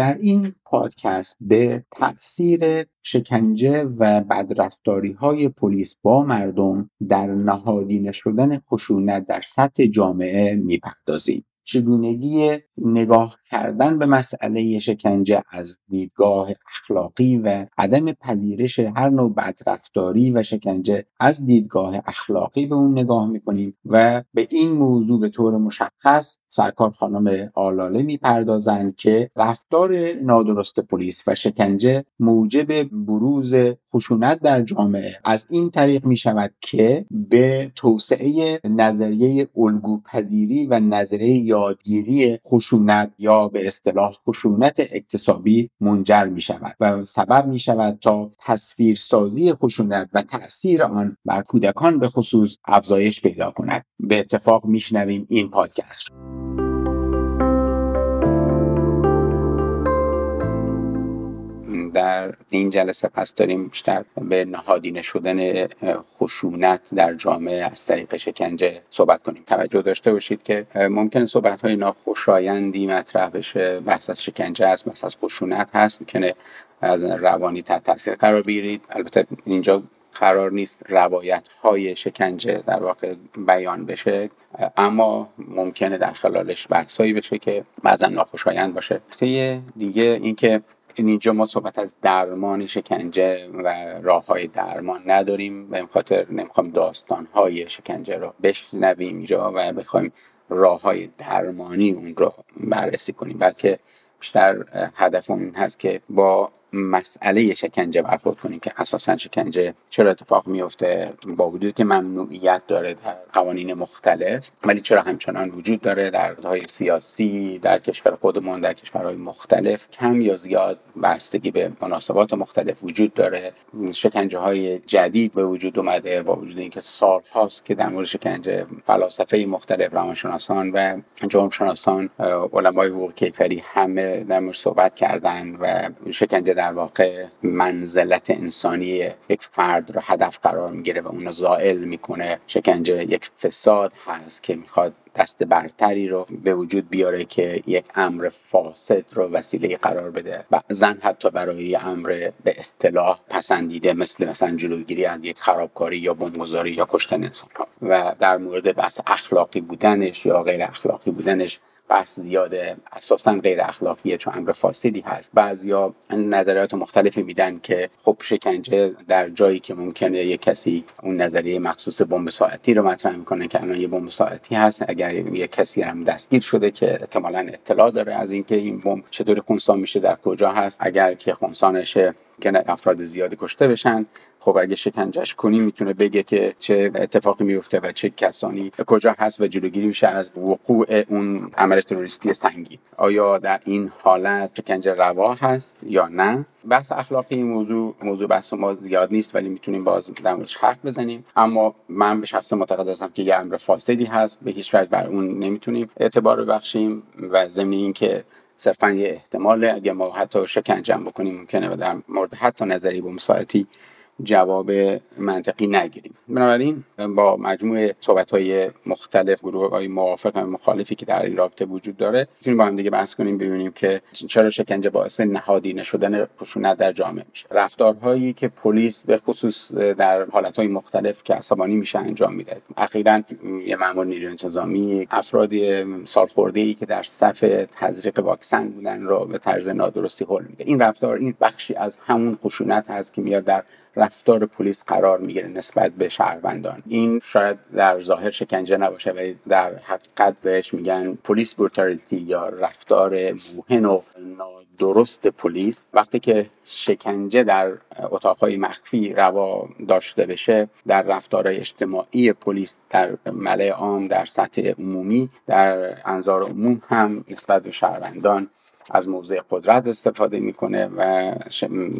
در این پادکست به تاثیر شکنجه و بدرفتاری های پلیس با مردم در نهادینه شدن خشونت در سطح جامعه می‌پردازیم. چگونگی نگاه کردن به مسئله شکنجه از دیدگاه اخلاقی و عدم پذیرش هر نوع بدرفتاری و شکنجه از دیدگاه اخلاقی به اون نگاه می‌کنیم و به این موضوع به طور مشخص سرکار خانم آلاله می‌پردازند که رفتار نادرست پلیس و شکنجه موجب بروز خشونت در جامعه. از این طریق می شود که به توسعه نظریه الگوپذیری و نظریه یادگیری خشونت یا به اصطلاح خشونت اکتسابی منجر می شود و سبب می شود تا تصویرسازی خشونت و تاثیر آن بر کودکان به خصوص افزایش پیدا کند. به اتفاق میشنویم این پادکست در این جلسه پس داریم بیشتر به نهادینه شدن خشونت در جامعه از طریق شکنجه صحبت کنیم. توجه داشته باشید که ممکن صحبت های ناخوشایندی مطرح بشه. بحث از شکنجه است بحث از خشونت هست. که از روانی تحت تاثیر قرار بگیرید. البته اینجا قرار نیست روایت های شکنجه در واقع بیان بشه. اما ممکنه در خلالش بحثایی بشه که بعضا ناخوشایند باشه. دیگه اینکه اینجا ما صحبت از درمان شکنجه و راه های درمان نداریم به این خاطر نمی‌خوام داستان های شکنجه رو بشنویم اینجا و بخوایم راه های درمانی اون رو بررسی کنیم. بلکه بیشتر هدف اون هست که با مسئله شکنجه برخورد کنیم که اساسا شکنجه چرا اتفاق میفته؟ با وجود که ممنوعیت داره در قوانین مختلف ولی چرا همچنان وجود داره در های سیاسی در کشور خودمون در کشورهای مختلف؟ کم یا زیاد بستگی به مناسبات مختلف وجود داره. شکنجه های جدید به وجود اومده با وجود اینکه سال هاست که در مورد شکنجه فلاسفه مختلف روانشناسان و جرمشناسان علمای حقوق کیفری همه در صحبت کردن و شکنجه در واقع منزلت انسانی یک فرد رو هدف قرار می‌گیره و اون زائل می‌کنه. شکنجه یک فساد هست که می‌خواد دست برتری رو به وجود بیاره که یک امر فاسد رو وسیله قرار بده و زن حتی برای امر به اصطلاح پسندیده مثل مثلا جلوگیری از یک خرابکاری یا بمبگذاری یا کشتن انسان و در مورد بحث اخلاقی بودنش یا غیر اخلاقی بودنش بحث زیاده اساسا غیر اخلاقیه چون امر فاسدی هست. بعضیا نظریات مختلفی میدن که خب شکنجه در جایی که ممکنه یک کسی اون نظریه مخصوص بمب ساعتی رو مطرح می‌کنه که الان یه بمب ساعتی هست. اگر یک کسی هم دستگیر شده که احتمالا اطلاع داره از اینکه این بمب چطوری خونسا میشه در کجا هست. اگر که خونسانشه که افراد زیادی کشته بشن. خب اگه شکنجهش کنی می‌تونه بگه که چه اتفاقی میفته و چه کسانی کجا هست و جلوگیری میشه از وقوع اون عمل تروریستی سنگین آیا در این حالت شکنجه روا هست یا نه؟ بحث اخلاقی این موضوع موضوع بحث ما زیاد نیست ولی می‌تونیم باز در موردش حرف بزنیم. اما من به شخص معتقد هستم که یه امر فاسدی هست به هیچ وجه بر اون نمی‌تونیم اعتبار ببخشیم و ضمن اینکه صرفا یه احتماله. اگه ما حتی شکنجم بکنیم ممکنه و در مورد حتی نظری با مساعتی جواب منطقی نگیریم. بنابراین با مجموعه صحبت های مختلف گروه های موافق و مخالفی که در این رابطه وجود داره می‌تونیم با هم دیگه بحث کنیم ببینیم که چرا شکنجه باعث نهادینه شدن خشونت در جامعه میشه. رفتارهایی که پلیس به خصوص در های مختلف که عصبانی میشه انجام میده. اخیرا یه مامور نیروی انتظامی افرادی سالخورده ای که در صف تزریق واکسن بودن رو به طرز نادرستی حل میده. این رفتار این بخشی از همون خشونت هست که میاد در رفتار پلیس قرار می‌گیره نسبت به شهروندان. این شاید در ظاهر شکنجه نباشه ولی در حقیقت بهش میگن پلیس بروتالیتی یا رفتار موهن و نادرست پلیس. وقتی که شکنجه در اتاقهای مخفی روا داشته بشه در رفتار اجتماعی پلیس در ملع عام در سطح عمومی در انظار عموم هم نسبت به شهروندان از موضع قدرت استفاده می‌کنه و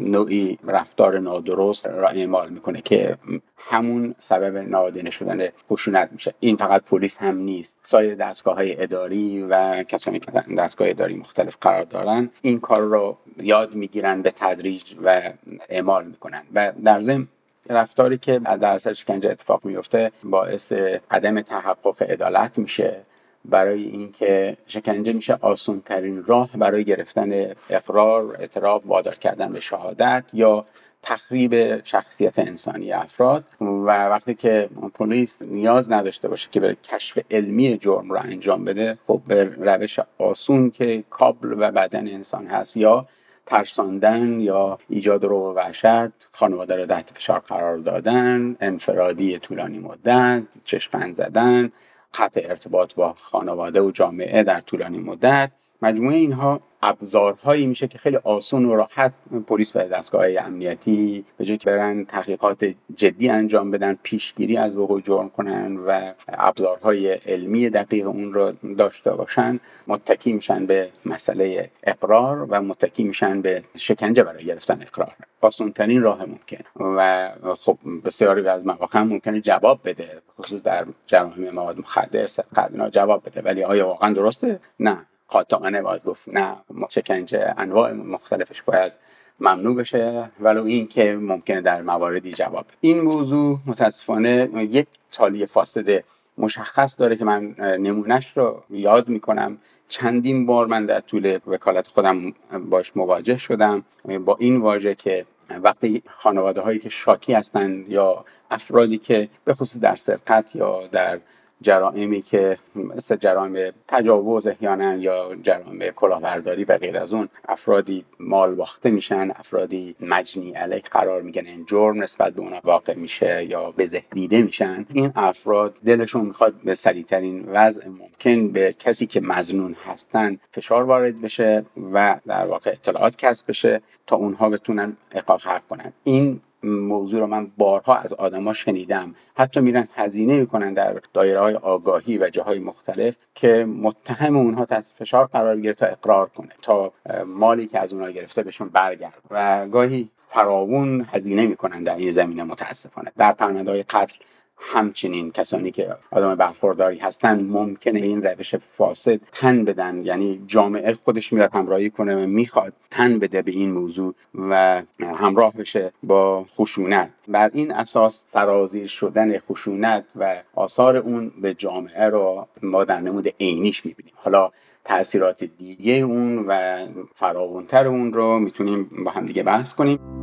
نوعی رفتار نادرست را اعمال می‌کنه که همون سبب نادینه شدن خشونت میشه. این فقط پلیس هم نیست. سایر دستگاه های اداری و کسانی که دستگاه اداری مختلف قرار دارن این کار رو یاد می‌گیرن به تدریج و اعمال می‌کنن. و در ضمن رفتاری که در اثر شکنجه اتفاق میفته باعث عدم تحقق عدالت میشه. برای اینکه شکنجه میشه آسون ترین راه برای گرفتن اقرار اعتراف وادار کردن به شهادت یا تخریب شخصیت انسانی افراد. و وقتی که پلیس نیاز نداشته باشه که به کشف علمی جرم را انجام بده خب به روش آسون که کابل و بدن انسان هست یا ترساندن یا ایجاد رو وحشت خانواده را تحت فشار قرار دادن انفرادی طولانی مدت چشمند زدن قطع ارتباط با خانواده و جامعه در طولانی مدت. مجموعه اینها ابزارهایی میشه که خیلی آسون و راحت پلیس و دستگاه امنیتی به جای که برن تحقیقات جدی انجام بدن پیشگیری از وقوع جرم کنن و ابزارهای علمی دقیق اون رو داشته باشن متکی میشن به مسئله اقرار و متکی میشن به شکنجه برای گرفتن اقرار. آسونترین راه ممکن و خب بسیاری از مواقع ممکنه جواب بده خصوص در جراحی مواد مخدر سرقت جواب بده ولی آیا واقعا درسته؟ نه. قاطعانه باید گفت نه شکنجه انواع مختلفش باید ممنوع بشه. ولو این که ممکنه در مواردی جواب این موضوع متاسفانه یک تالی فاسد مشخص داره که من نمونهش رو یاد می‌کنم. چندین بار من در طول وکالت خودم باش مواجه شدم. با این واژه که وقتی خانواده هایی که شاکی هستند یا افرادی که به خصوص در سرقت یا در جرائمی که مثل جرائم تجاوز احیانا یا جرائم کلاهبرداری و غیر از اون افرادی مال باخته میشن افرادی مجنی علیه قرار میگن این جرم نسبت به اونا واقع میشه یا به دیده میشن. این افراد دلشون می‌خواد به سریعترین وضع ممکن به کسی که مزنون هستن فشار وارد بشه و در واقع اطلاعات کسب بشه تا اونها بتونن احقاق حق کنن. این موضوع رو من بارها از آدما شنیدم. حتی میرن هزینه می‌کنن در دایره های آگاهی و جاهای مختلف که متهم اونها تحت فشار قرار بگیره تا اقرار کنه تا مالی که از اونها گرفته بهشون برگرد. و گاهی فراوون هزینه می‌کنن در این زمینه متاسفانه. در پرونده های قتل همچنین کسانی که آدم برخورداری هستن ممکنه این روش فاسد تن بدن. یعنی جامعه خودش میاد همراهی کنه و می‌خواد تن بده به این موضوع و همراه بشه با خشونت. بر این اساس سرازیر شدن خشونت و آثار اون به جامعه رو ما در نمود عینیش می‌بینیم. حالا تاثیرات دیگه اون و فراونتر اون رو می‌تونیم با هم دیگه بحث کنیم.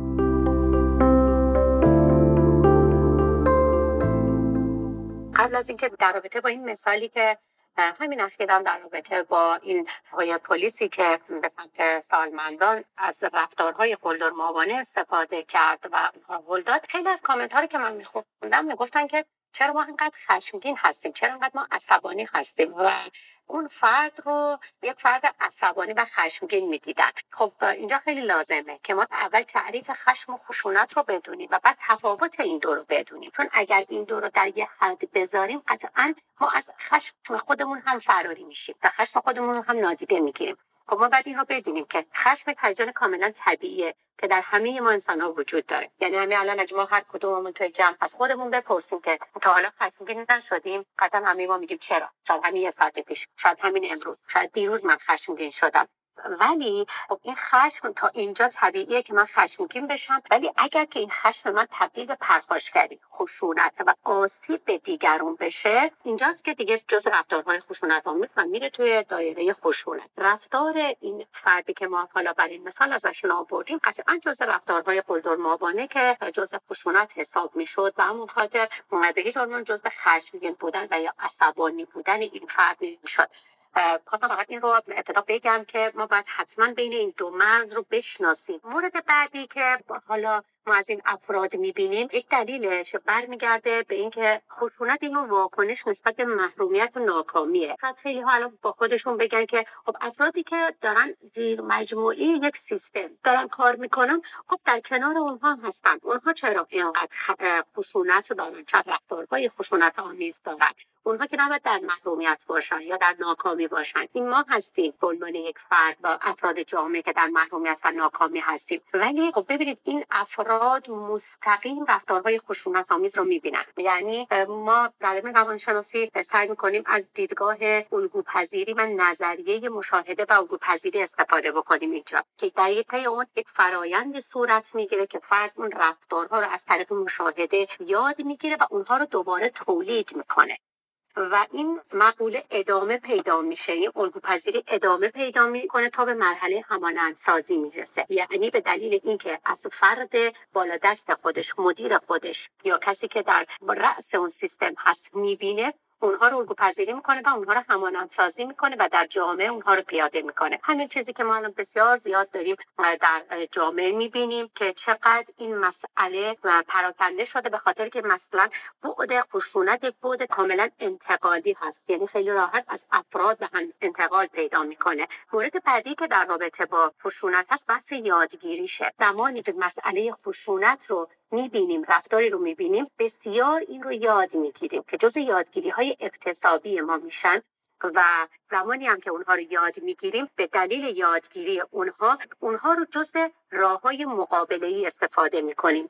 از اینکه در رابطه با این مثالی که همین اخیرا در رابطه با این آقای پلیسی که به سمت سالمندان از رفتارهای قلدر ماوانه استفاده کرد و هل داد خیلی از کامنت هایی که من میخوندم می‌گفتن که چرا ما اینقدر خشمگین هستیم؟ چرا اینقدر ما عصبانی هستیم؟ و اون فرد رو یک فرد عصبانی و خشمگین می‌دیدن. خب اینجا خیلی لازمه که ما اول تعریف خشم و خشونت رو بدونیم و بعد تفاوت این دو رو بدونیم. چون اگر این دو رو در یه حد بذاریم قطعا ما از خشم خودمون هم فراری میشیم و خشم خودمون رو هم نادیده می‌گیریم. خب ما باید این رو بدونیم که خشم هیجان کاملا طبیعیه که در همه ما انسان ها وجود داره. یعنی همین الان اگه ما هر کدوممون توی جمع از خودمون بپرسیم که تا حالا خشمگین نشدیم قطعا همه ما میگیم چرا؟ شاید همین یه ساعت پیش شاید همین امروز شاید دیروز من خشمگین شدم. ولی خب این خشم تا اینجا طبیعیه که من خشمگین بشم ولی اگر که این خشم من تبدیل به پرخاشگری خشونت و آسیب به دیگرون بشه اینجاست که دیگه جز رفتارهای خشونت آمیز و میره توی دایره خشونت. رفتار این فردی که ما حالا برای مثال ازشون آوردیم قطعا جز رفتارهای قلدر ماوانه که جز خشونت حساب می‌شد و همون خاطر به هیچ جز خشمگین بودن و یا عصبانی بودن این فرد نمی‌شد. خواستم فقط این رو ابتدا بگم که ما باید حتما بین این دو مرز رو بشناسیم. مورد بعدی که حالا ما از این افراد می‌بینیم یک دلیلش برمیگرده به اینکه خشونت این واکنش نسبت به محرومیت و ناکامیه. شاید خیلی ها الان با خودشون بگن که خب افرادی که دارن زیر مجموعی یک سیستم دارن کار می‌کنن خب در کنار اونها هستن. اونها چرا اینقدر خشونت دارن؟ چه رفتارهای خشونت آمیز دارن؟ اونها که نباید در محرومیت باشن یا در ناکامی باشن. این ما هستیم به عنوان یک فرد با افراد جامعه که در محرومیت و ناکامی هستیم. ولی خب ببینید این افراد مستقیم رفتارهای خشونت آمیز رو می‌بینن. یعنی ما در علم روانشناسی سعی می‌کنیم از دیدگاه الگو پذیری و نظریه مشاهده و الگو پذیری استفاده بکنیم اینجا. که در اون یک فرایند صورت می‌گیره که فرد اون رفتارها رو از طریق مشاهده یاد می‌گیره و اونها رو دوباره تولید می‌کنه. و این مقوله ادامه پیدا میشه. این الگو ادامه پیدا می‌کنه تا به مرحله همانند سازی می‌رسه. یعنی به دلیل اینکه از فرد بالا دست خودش مدیر خودش یا کسی که در رأس اون سیستم هست می‌بینه اونها رو الگو پذیری می‌کنه و اونها رو همانند سازی می‌کنه و در جامعه اونها رو پیاده می‌کنه. همین چیزی که ما الان بسیار زیاد داریم در جامعه می‌بینیم که چقدر این مسئله پراکنده شده به خاطر که مثلا بعد خشونت یک بعد کاملا انتقادی هست. یعنی خیلی راحت از افراد به هم انتقال پیدا می‌کنه. مورد بعدی که در رابطه با خشونت هست بحث یادگیریشه. زمانی که مسئله خشونت رو می‌بینیم رفتاری رو می‌بینیم بسیار این رو یاد می‌گیریم که جز یادگیری های اقتصابی ما میشن و زمانی هم که اونها رو یاد می‌گیریم به دلیل یادگیری اونها اونها رو جز راه های مقابله ای استفاده می‌کنیم.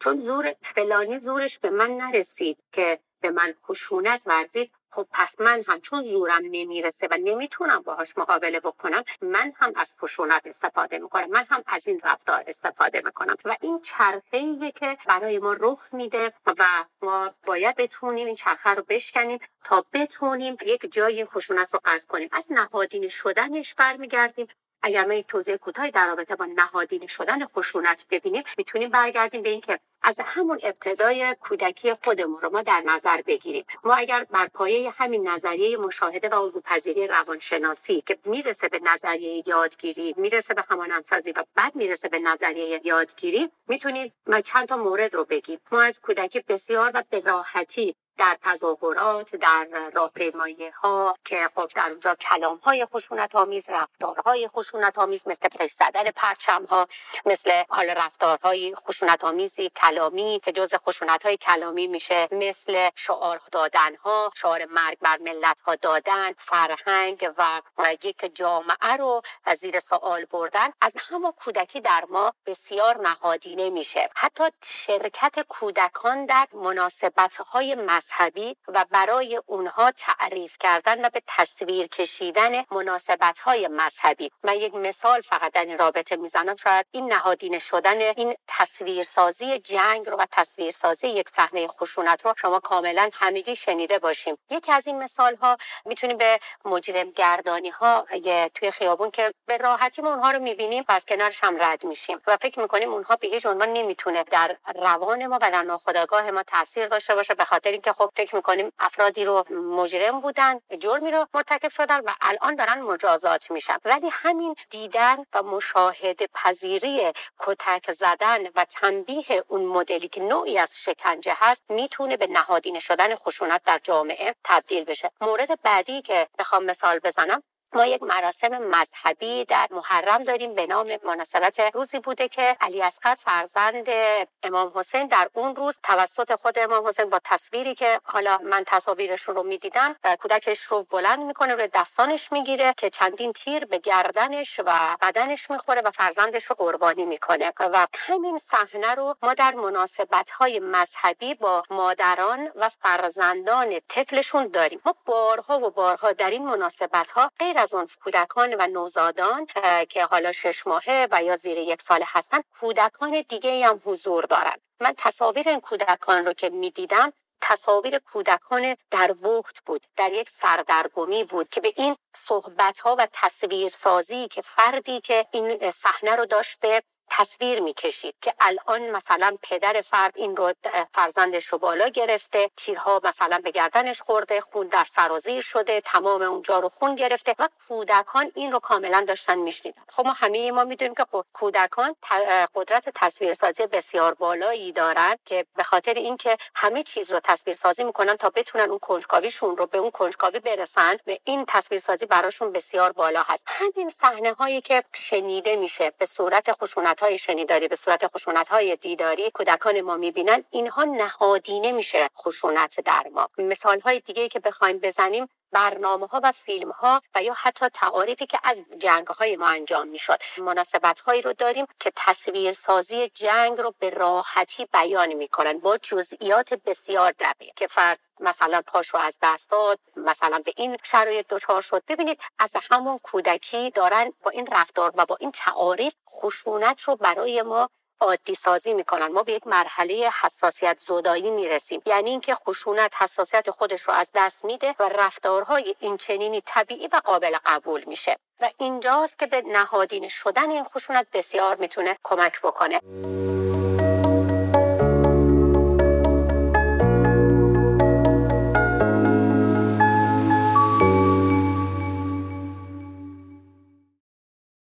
چون زور فلانی زورش به من نرسید که به من خشونت ورزید خب پس من هم چون زورم نمی‌رسه و نمی‌تونم باهاش مقابله بکنم من هم از خشونت استفاده می‌کنم من هم از این رفتار استفاده می‌کنم. و این چرخه که برای ما رخ میده و ما باید بتونیم این چرخه رو بشکنیم تا بتونیم یک جای این خشونت رو قطع کنیم. از نهادین شدنش برمیگردیم. اگر ما توضیح کوتاهی در رابطه با نهادین شدن خشونت ببینیم می‌تونیم برگردیم به اینکه از همون ابتدای کودکی خودمون رو ما در نظر بگیریم. ما اگر بر پایه همین نظریه مشاهده و الگوپذیری روانشناسی که می‌رسه به نظریه یادگیری می‌رسه به همانندسازی و بعد می‌رسه به نظریه یادگیری می‌تونیم ما چند تا مورد رو بگیم. ما از کودکی بسیار و به راحتی در تظاهرات در راهپیمایی ها که خب در اونجا کلام های خشونت آمیز رفتارهای خشونت آمیز مثل پشت زدن پرچم ها مثل حال رفتارهای خشونت آمیزی کلامی که جز خشونت های کلامی میشه مثل شعار دادن ها شعار مرگ بر ملت ها دادن فرهنگ و یک جامعه رو زیر سوال بردن از همه کودکی در ما بسیار نهادینه میشه. حتی شرکت کودکان در مناسبت های مذهبی و برای اونها تعریف کردن و به تصویر کشیدن مناسبت های مذهبی. من یک مثال فقط در این رابطه می‌زنم. شاید این نهادینه شدن این تصویرسازی جنگ رو و تصویرسازی یک صحنه خشونت رو شما کاملا همگی شنیده باشیم. یکی از این مثال ها می‌تونیم به مجرم گردانی ها توی خیابون که به راحتی ما اونها رو می‌بینیم از کنارش هم رد میشیم و فکر می‌کنیم اونها به هیچ عنوان نمی‌تونه در روان ما و در ناخودآگاه ما تاثیر داشته باشه به خاطر اینکه خب فکر می‌کنیم افرادی رو مجرم بودن جرمی رو مرتکب شدن و الان دارن مجازات میشن. ولی همین دیدن و مشاهده پذیری کتک زدن و تنبیه اون مدلی که نوعی از شکنجه هست می‌تونه به نهادینه شدن خشونت در جامعه تبدیل بشه. مورد بعدی که بخوام مثال بزنم ما یک مراسم مذهبی در محرم داریم به نام مناسبت روزی بوده که علی اصغر فرزند امام حسین در اون روز توسط خود امام حسین با تصویری که حالا من تصاویرش رو می‌دیدم کودکش رو بلند می‌کنه روی دستانش می‌گیره که چندین تیر به گردنش و بدنش می‌خوره و فرزندش رو قربانی می‌کنه. و همین صحنه رو ما در مناسبت های مذهبی با مادران و فرزندان طفلشون داریم. ما بارها و بارها در این مناسبت ها غیر از اون کودکان و نوزادان که حالا شش ماهه و یا زیر یک سال هستن کودکان دیگه هم حضور دارن. من تصاویر این کودکان رو که می‌دیدم تصاویر کودکان در وقت بود در یک سردرگمی بود که به این صحبت ها و تصویر سازی که فردی که این صحنه رو داشت به تصویر می‌کشید که الان مثلا پدر فرد این رو فرزندش رو بالا گرفته تیرها مثلا به گردنش خورده خون در سرازیر شده تمام اونجا رو خون گرفته و کودکان این رو کاملا داشتن میشنیدن. خب ما همه ما می‌دونیم که کودکان قدرت تصویرسازی بسیار بالایی دارن که به خاطر اینکه همه چیز رو تصویرسازی می‌کنن تا بتونن اون کنجکاویشون رو به اون کنجکاوی برسن و این تصویرسازی براشون بسیار بالا هست. همین صحنه هایی که شنیده میشه به صورت خشونت خشونت های شنیداری به صورت خشونت های دیداری کودکان ما می‌بینن اینها نهادینه میشه خشونت در ما. مثال های دیگه که بخوایم بزنیم برنامه ها و فیلم ها و یا حتی تعاریفی که از جنگ های ما انجام می شد مناسبت هایی رو داریم که تصویر سازی جنگ رو به راحتی بیان می کنن با جزئیات بسیار دقیق که فرد مثلا پاشو از دست داد مثلا به این شرایط دچار شد. ببینید از همون کودکی دارن با این رفتار و با این تعاریف خشونت رو برای ما عادی سازی می‌کنن. ما به یک مرحله حساسیت زدایی می‌رسیم. یعنی اینکه خشونت حساسیت خودش رو از دست میده و رفتارهای این چنینی طبیعی و قابل قبول میشه. و اینجاست که به نهادین شدن این خشونت بسیار می‌تونه کمک بکنه.